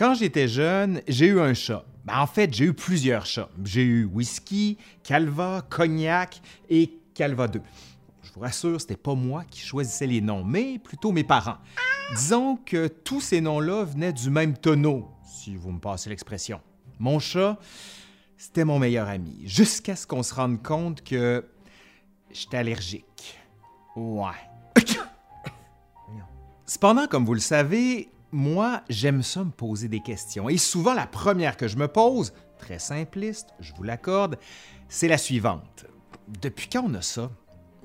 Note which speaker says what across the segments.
Speaker 1: Quand j'étais jeune, j'ai eu un chat. Ben, en fait, j'ai eu plusieurs chats. J'ai eu whisky, calva, cognac et calva 2. Je vous rassure, c'était pas moi qui choisissais les noms, mais plutôt mes parents. Disons que tous ces noms-là venaient du même tonneau, si vous me passez l'expression. Mon chat, c'était mon meilleur ami, jusqu'à ce qu'on se rende compte que j'étais allergique. Ouais. Cependant, comme vous le savez, moi, j'aime ça me poser des questions. Et souvent, la première que je me pose, très simpliste, je vous l'accorde, c'est la suivante. Depuis quand on a ça?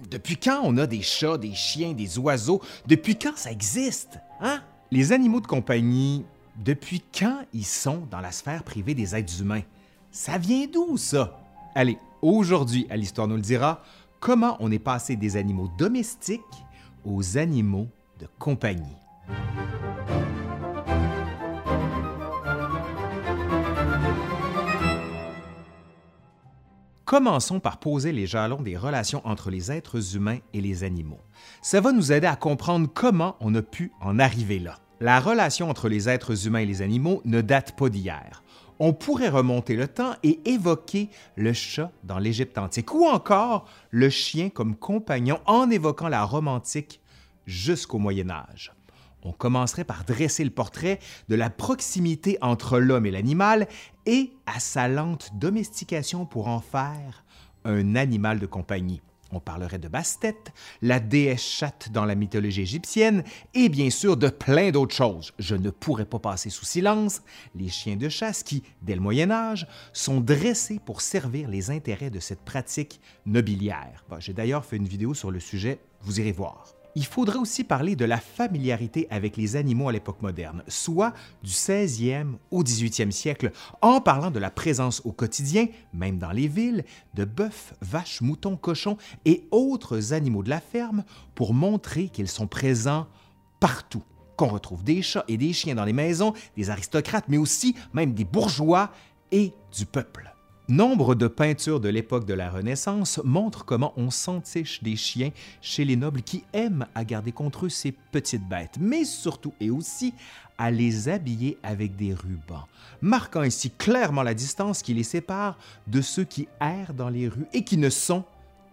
Speaker 1: Depuis quand on a des chats, des chiens, des oiseaux? Depuis quand ça existe? Hein? Les animaux de compagnie, depuis quand ils sont dans la sphère privée des êtres humains? Ça vient d'où, ça? Allez, aujourd'hui, à l'Histoire nous le dira, comment on est passé des animaux domestiques aux animaux de compagnie? Commençons par poser les jalons des relations entre les êtres humains et les animaux. Ça va nous aider à comprendre comment on a pu en arriver là. La relation entre les êtres humains et les animaux ne date pas d'hier. On pourrait remonter le temps et évoquer le chat dans l'Égypte antique ou encore le chien comme compagnon en évoquant la Rome antique jusqu'au Moyen Âge. On commencerait par dresser le portrait de la proximité entre l'homme et l'animal et à sa lente domestication pour en faire un animal de compagnie. On parlerait de Bastet, la déesse chatte dans la mythologie égyptienne et bien sûr de plein d'autres choses. Je ne pourrais pas passer sous silence les chiens de chasse qui, dès le Moyen Âge, sont dressés pour servir les intérêts de cette pratique nobiliaire. J'ai d'ailleurs fait une vidéo sur le sujet, vous irez voir il faudrait aussi parler de la familiarité avec les animaux à l'époque moderne, soit du 16e au 18e siècle, en parlant de la présence au quotidien, même dans les villes, de bœufs, vaches, moutons, cochons et autres animaux de la ferme pour montrer qu'ils sont présents partout qu'on retrouve des chats et des chiens dans les maisons, des aristocrates, mais aussi même des bourgeois et du peuple. Nombre de peintures de l'époque de la Renaissance montrent comment on s'entiche des chiens chez les nobles qui aiment à garder contre eux ces petites bêtes, mais surtout et aussi à les habiller avec des rubans, marquant ainsi clairement la distance qui les sépare de ceux qui errent dans les rues et qui ne sont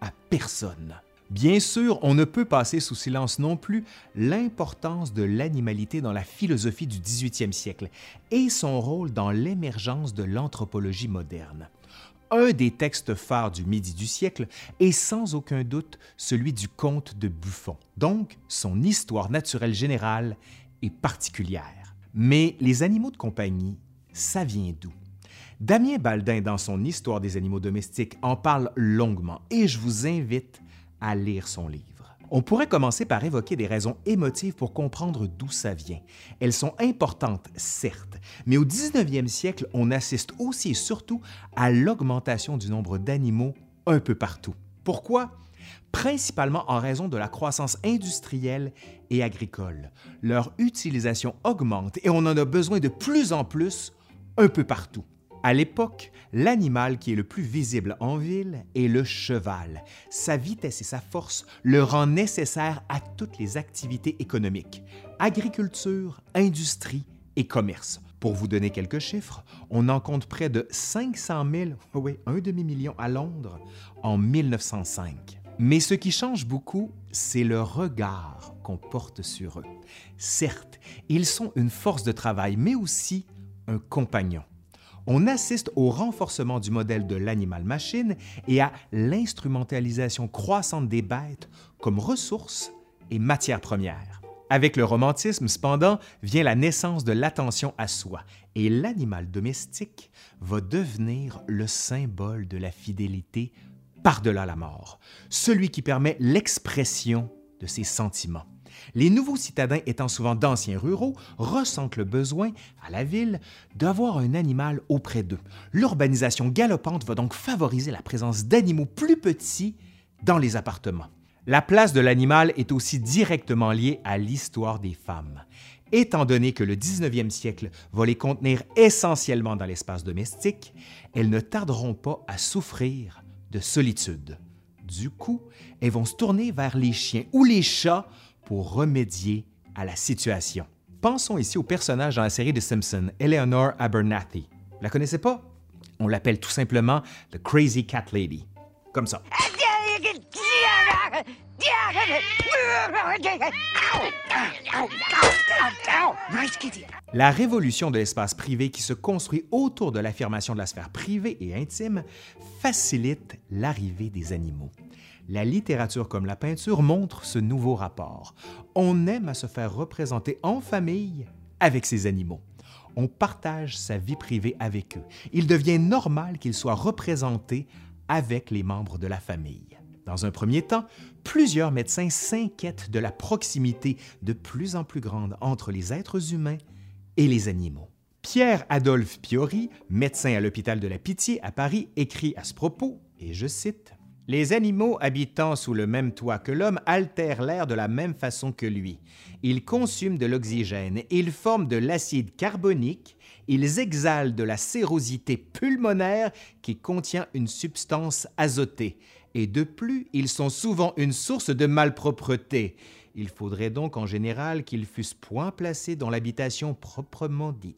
Speaker 1: à personne. Bien sûr, on ne peut passer sous silence non plus l'importance de l'animalité dans la philosophie du 18e siècle et son rôle dans l'émergence de l'anthropologie moderne. Un des textes phares du Midi du siècle est sans aucun doute celui du conte de Buffon, donc son histoire naturelle générale est particulière. Mais les animaux de compagnie, ça vient d'où? Damien Baldin, dans son Histoire des animaux domestiques, en parle longuement et je vous invite à lire son livre. On pourrait commencer par évoquer des raisons émotives pour comprendre d'où ça vient. Elles sont importantes, certes, mais au 19e siècle, on assiste aussi et surtout à l'augmentation du nombre d'animaux un peu partout. Pourquoi? Principalement en raison de la croissance industrielle et agricole. Leur utilisation augmente et on en a besoin de plus en plus un peu partout. À l'époque, l'animal qui est le plus visible en ville est le cheval. Sa vitesse et sa force le rendent nécessaire à toutes les activités économiques, agriculture, industrie et commerce. Pour vous donner quelques chiffres, on en compte près de 500 000, oui, un demi-million à Londres en 1905. Mais ce qui change beaucoup, c'est le regard qu'on porte sur eux. Certes, ils sont une force de travail, mais aussi un compagnon on assiste au renforcement du modèle de l'animal-machine et à l'instrumentalisation croissante des bêtes comme ressources et matières premières. Avec le romantisme, cependant, vient la naissance de l'attention à soi, et l'animal domestique va devenir le symbole de la fidélité par-delà la mort, celui qui permet l'expression de ses sentiments. Les nouveaux citadins étant souvent d'anciens ruraux ressentent le besoin, à la ville, d'avoir un animal auprès d'eux. L'urbanisation galopante va donc favoriser la présence d'animaux plus petits dans les appartements. La place de l'animal est aussi directement liée à l'histoire des femmes. Étant donné que le 19e siècle va les contenir essentiellement dans l'espace domestique, elles ne tarderont pas à souffrir de solitude. Du coup, elles vont se tourner vers les chiens ou les chats pour remédier à la situation. Pensons ici au personnage dans la série de Simpson, Eleanor Abernathy. La connaissez pas? On l'appelle tout simplement The Crazy Cat Lady. Comme ça. La révolution de l'espace privé qui se construit autour de l'affirmation de la sphère privée et intime facilite l'arrivée des animaux. La littérature comme la peinture montrent ce nouveau rapport. On aime à se faire représenter en famille avec ses animaux. On partage sa vie privée avec eux. Il devient normal qu'ils soient représentés avec les membres de la famille. Dans un premier temps, plusieurs médecins s'inquiètent de la proximité de plus en plus grande entre les êtres humains et les animaux. Pierre-Adolphe Piori, médecin à l'hôpital de la Pitié à Paris, écrit à ce propos, et je cite, les animaux habitant sous le même toit que l'homme altèrent l'air de la même façon que lui. Ils consument de l'oxygène, ils forment de l'acide carbonique, ils exhalent de la sérosité pulmonaire qui contient une substance azotée, et de plus, ils sont souvent une source de malpropreté. Il faudrait donc en général qu'ils fussent point placés dans l'habitation proprement dite.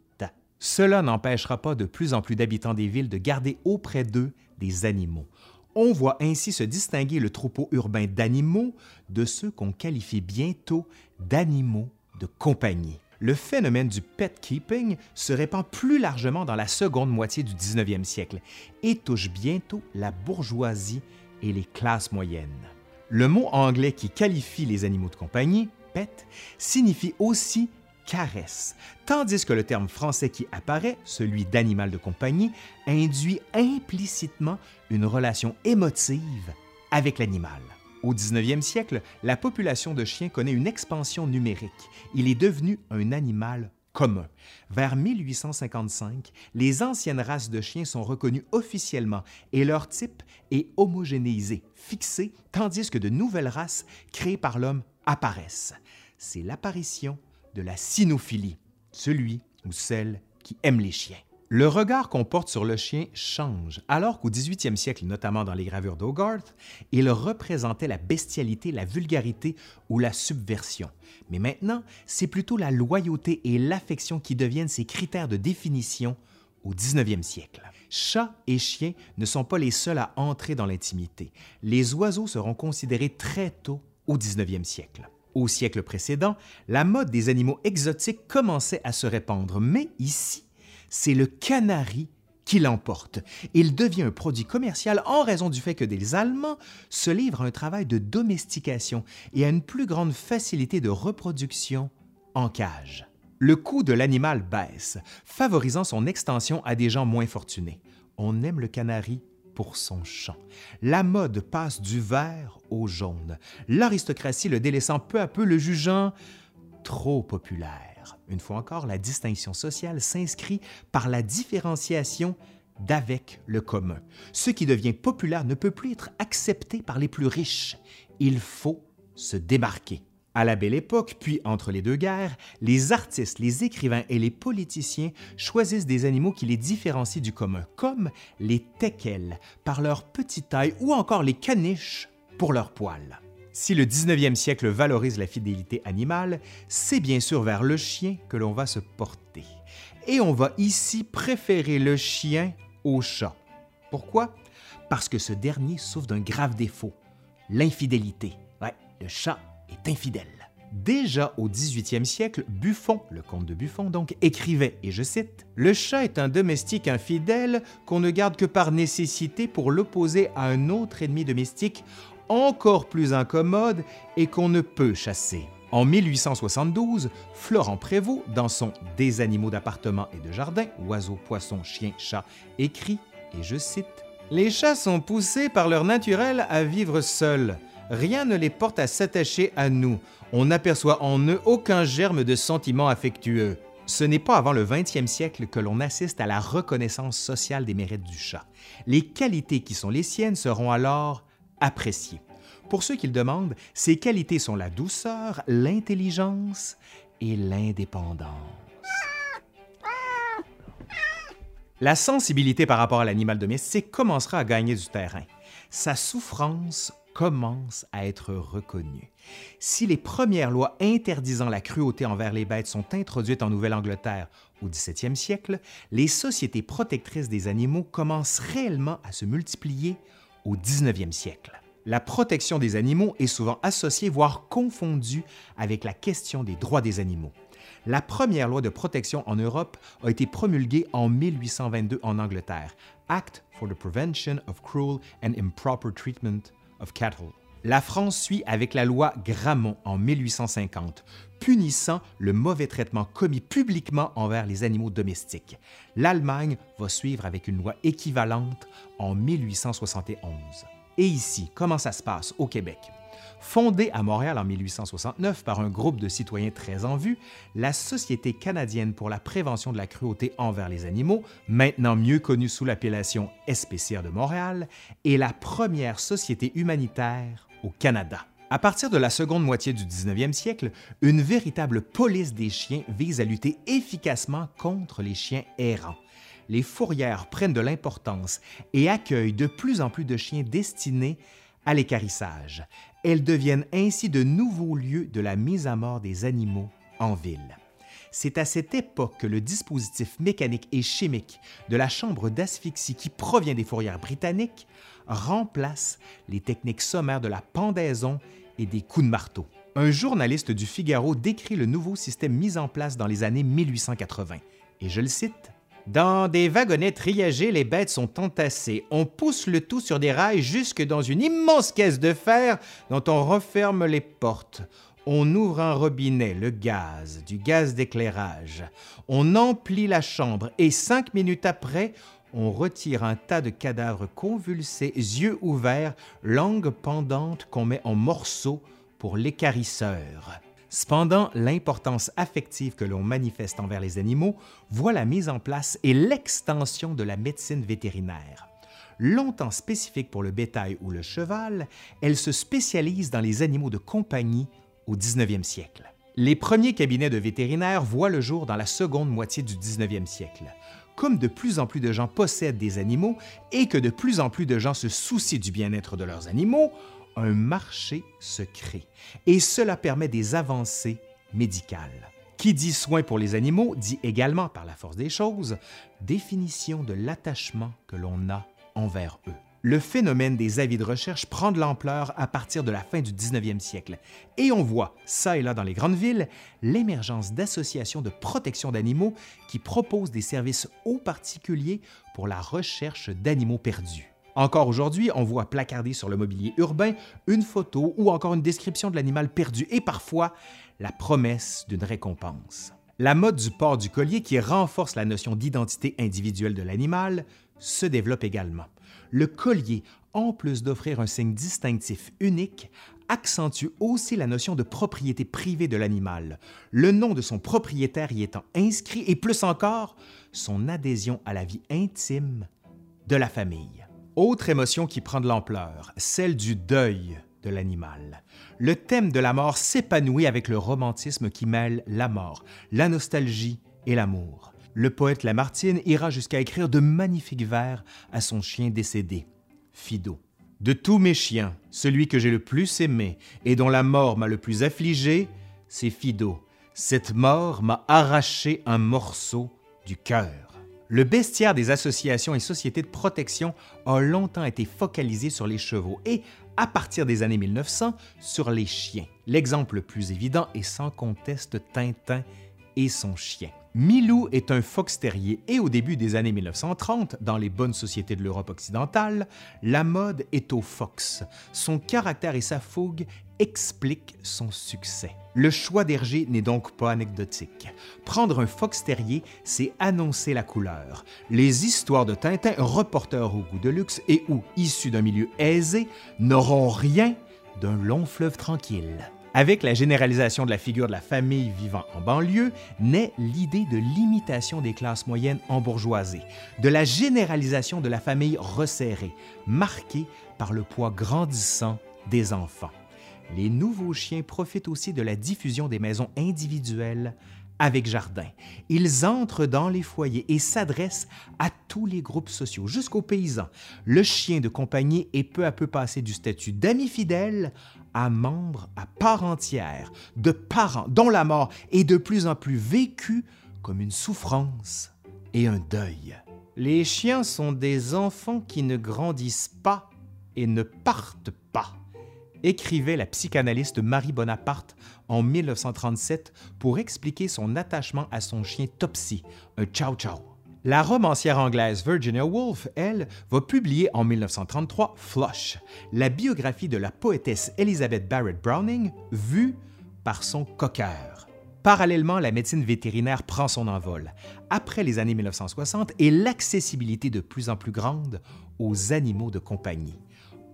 Speaker 1: Cela n'empêchera pas de plus en plus d'habitants des villes de garder auprès d'eux des animaux. On voit ainsi se distinguer le troupeau urbain d'animaux de ceux qu'on qualifie bientôt d'animaux de compagnie. Le phénomène du pet keeping se répand plus largement dans la seconde moitié du 19e siècle et touche bientôt la bourgeoisie et les classes moyennes. Le mot anglais qui qualifie les animaux de compagnie, pet, signifie aussi caresse, tandis que le terme français qui apparaît, celui d'animal de compagnie, induit implicitement une relation émotive avec l'animal. Au 19e siècle, la population de chiens connaît une expansion numérique. Il est devenu un animal commun. Vers 1855, les anciennes races de chiens sont reconnues officiellement et leur type est homogénéisé, fixé, tandis que de nouvelles races créées par l'homme apparaissent. C'est l'apparition de la cynophilie, celui ou celle qui aime les chiens. Le regard qu'on porte sur le chien change, alors qu'au 18e siècle, notamment dans les gravures d'Hogarth, il représentait la bestialité, la vulgarité ou la subversion. Mais maintenant, c'est plutôt la loyauté et l'affection qui deviennent ces critères de définition au 19e siècle. Chats et chiens ne sont pas les seuls à entrer dans l'intimité. Les oiseaux seront considérés très tôt au 19e siècle. Au siècle précédent, la mode des animaux exotiques commençait à se répandre, mais ici, c'est le canari qui l'emporte. Il devient un produit commercial en raison du fait que des Allemands se livrent à un travail de domestication et à une plus grande facilité de reproduction en cage. Le coût de l'animal baisse, favorisant son extension à des gens moins fortunés. On aime le canari pour son chant. La mode passe du vert au jaune, l'aristocratie le délaissant peu à peu, le jugeant trop populaire. Une fois encore, la distinction sociale s'inscrit par la différenciation d'avec le commun. Ce qui devient populaire ne peut plus être accepté par les plus riches. Il faut se démarquer. À la belle époque, puis entre les deux guerres, les artistes, les écrivains et les politiciens choisissent des animaux qui les différencient du commun, comme les teckels par leur petite taille ou encore les caniches pour leur poils. Si le 19e siècle valorise la fidélité animale, c'est bien sûr vers le chien que l'on va se porter. Et on va ici préférer le chien au chat. Pourquoi? Parce que ce dernier souffre d'un grave défaut, l'infidélité. Ouais, le chat est infidèle. Déjà au 18e siècle, Buffon, le comte de Buffon donc, écrivait, et je cite, Le chat est un domestique infidèle qu'on ne garde que par nécessité pour l'opposer à un autre ennemi domestique encore plus incommode et qu'on ne peut chasser. En 1872, Florent Prévost, dans son Des animaux d'appartement et de jardin, oiseaux, poissons, chiens, chats, écrit, et je cite, Les chats sont poussés par leur naturel à vivre seuls rien ne les porte à s'attacher à nous. On n'aperçoit en eux aucun germe de sentiment affectueux. Ce n'est pas avant le 20e siècle que l'on assiste à la reconnaissance sociale des mérites du chat. Les qualités qui sont les siennes seront alors appréciées. Pour ceux qui le demandent, ces qualités sont la douceur, l'intelligence et l'indépendance. La sensibilité par rapport à l'animal domestique commencera à gagner du terrain. Sa souffrance commence à être reconnu. Si les premières lois interdisant la cruauté envers les bêtes sont introduites en Nouvelle-Angleterre au 17e siècle, les sociétés protectrices des animaux commencent réellement à se multiplier au 19e siècle. La protection des animaux est souvent associée, voire confondue avec la question des droits des animaux. La première loi de protection en Europe a été promulguée en 1822 en Angleterre, Act for the Prevention of Cruel and Improper Treatment La France suit avec la loi Grammont en 1850, punissant le mauvais traitement commis publiquement envers les animaux domestiques. L'Allemagne va suivre avec une loi équivalente en 1871. Et ici, comment ça se passe au Québec? Fondée à Montréal en 1869 par un groupe de citoyens très en vue, la Société canadienne pour la prévention de la cruauté envers les animaux, maintenant mieux connue sous l'appellation SPCA de Montréal, est la première société humanitaire au Canada. À partir de la seconde moitié du 19e siècle, une véritable police des chiens vise à lutter efficacement contre les chiens errants. Les fourrières prennent de l'importance et accueillent de plus en plus de chiens destinés à l'écarissage. Elles deviennent ainsi de nouveaux lieux de la mise à mort des animaux en ville. C'est à cette époque que le dispositif mécanique et chimique de la chambre d'asphyxie qui provient des fourrières britanniques remplace les techniques sommaires de la pendaison et des coups de marteau. Un journaliste du Figaro décrit le nouveau système mis en place dans les années 1880, et je le cite dans des wagonnets triagés, les bêtes sont entassées. On pousse le tout sur des rails jusque dans une immense caisse de fer dont on referme les portes. On ouvre un robinet, le gaz, du gaz d'éclairage. On emplit la chambre et cinq minutes après, on retire un tas de cadavres convulsés, yeux ouverts, langue pendante qu'on met en morceaux pour l'écarisseur. Cependant, l'importance affective que l'on manifeste envers les animaux voit la mise en place et l'extension de la médecine vétérinaire. Longtemps spécifique pour le bétail ou le cheval, elle se spécialise dans les animaux de compagnie au 19e siècle. Les premiers cabinets de vétérinaires voient le jour dans la seconde moitié du 19e siècle. Comme de plus en plus de gens possèdent des animaux et que de plus en plus de gens se soucient du bien-être de leurs animaux, un marché se crée et cela permet des avancées médicales. Qui dit soin pour les animaux dit également, par la force des choses, définition de l'attachement que l'on a envers eux. Le phénomène des avis de recherche prend de l'ampleur à partir de la fin du 19e siècle et on voit, ça et là dans les grandes villes, l'émergence d'associations de protection d'animaux qui proposent des services aux particuliers pour la recherche d'animaux perdus. Encore aujourd'hui, on voit placardé sur le mobilier urbain une photo ou encore une description de l'animal perdu et parfois la promesse d'une récompense. La mode du port du collier qui renforce la notion d'identité individuelle de l'animal se développe également. Le collier, en plus d'offrir un signe distinctif unique, accentue aussi la notion de propriété privée de l'animal, le nom de son propriétaire y étant inscrit et plus encore, son adhésion à la vie intime de la famille. Autre émotion qui prend de l'ampleur, celle du deuil de l'animal. Le thème de la mort s'épanouit avec le romantisme qui mêle la mort, la nostalgie et l'amour. Le poète Lamartine ira jusqu'à écrire de magnifiques vers à son chien décédé, Fido. De tous mes chiens, celui que j'ai le plus aimé et dont la mort m'a le plus affligé, c'est Fido. Cette mort m'a arraché un morceau du cœur. Le bestiaire des associations et sociétés de protection a longtemps été focalisé sur les chevaux et, à partir des années 1900, sur les chiens. L'exemple le plus évident est sans conteste Tintin et son chien. Milou est un fox terrier et au début des années 1930, dans les bonnes sociétés de l'Europe occidentale, la mode est au fox. Son caractère et sa fougue expliquent son succès. Le choix d'Hergé n'est donc pas anecdotique. Prendre un fox terrier, c'est annoncer la couleur. Les histoires de Tintin, reporters au goût de luxe et ou issus d'un milieu aisé, n'auront rien d'un long fleuve tranquille. Avec la généralisation de la figure de la famille vivant en banlieue, naît l'idée de l'imitation des classes moyennes en bourgeoisie, de la généralisation de la famille resserrée, marquée par le poids grandissant des enfants. Les nouveaux chiens profitent aussi de la diffusion des maisons individuelles avec jardin. Ils entrent dans les foyers et s'adressent à tous les groupes sociaux, jusqu'aux paysans. Le chien de compagnie est peu à peu passé du statut d'ami fidèle à membre à part entière de parents dont la mort est de plus en plus vécue comme une souffrance et un deuil. Les chiens sont des enfants qui ne grandissent pas et ne partent pas écrivait la psychanalyste Marie Bonaparte en 1937 pour expliquer son attachement à son chien Topsy, un chow chow. La romancière anglaise Virginia Woolf, elle, va publier en 1933 Flush, la biographie de la poétesse Elizabeth Barrett Browning, vue par son coqueur. Parallèlement, la médecine vétérinaire prend son envol, après les années 1960 et l'accessibilité de plus en plus grande aux animaux de compagnie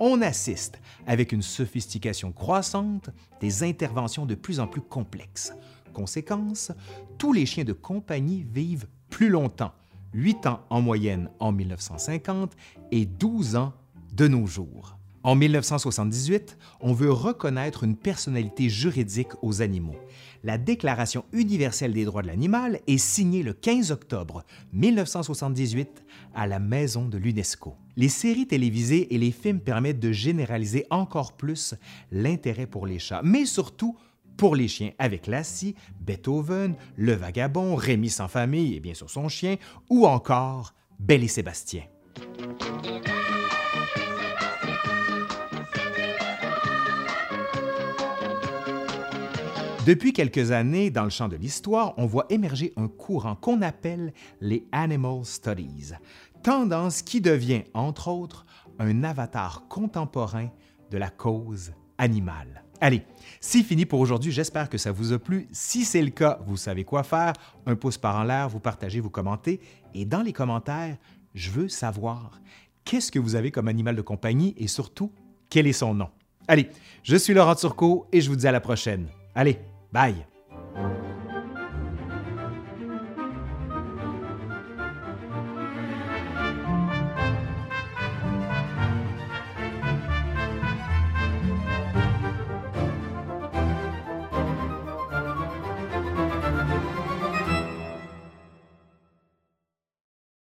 Speaker 1: on assiste, avec une sophistication croissante, des interventions de plus en plus complexes. Conséquence, tous les chiens de compagnie vivent plus longtemps, 8 ans en moyenne en 1950 et 12 ans de nos jours. En 1978, on veut reconnaître une personnalité juridique aux animaux. La Déclaration universelle des droits de l'animal est signée le 15 octobre 1978 à la Maison de l'UNESCO. Les séries télévisées et les films permettent de généraliser encore plus l'intérêt pour les chats, mais surtout pour les chiens, avec Lassie, Beethoven, Le Vagabond, Rémi sans famille et bien sûr son chien, ou encore Belle et Sébastien. Depuis quelques années, dans le champ de l'histoire, on voit émerger un courant qu'on appelle les Animal Studies, tendance qui devient, entre autres, un avatar contemporain de la cause animale. Allez, c'est fini pour aujourd'hui. J'espère que ça vous a plu. Si c'est le cas, vous savez quoi faire. Un pouce par en l'air, vous partagez, vous commentez. Et dans les commentaires, je veux savoir qu'est-ce que vous avez comme animal de compagnie et surtout, quel est son nom? Allez, je suis Laurent Turcot et je vous dis à la prochaine. Allez, Bye.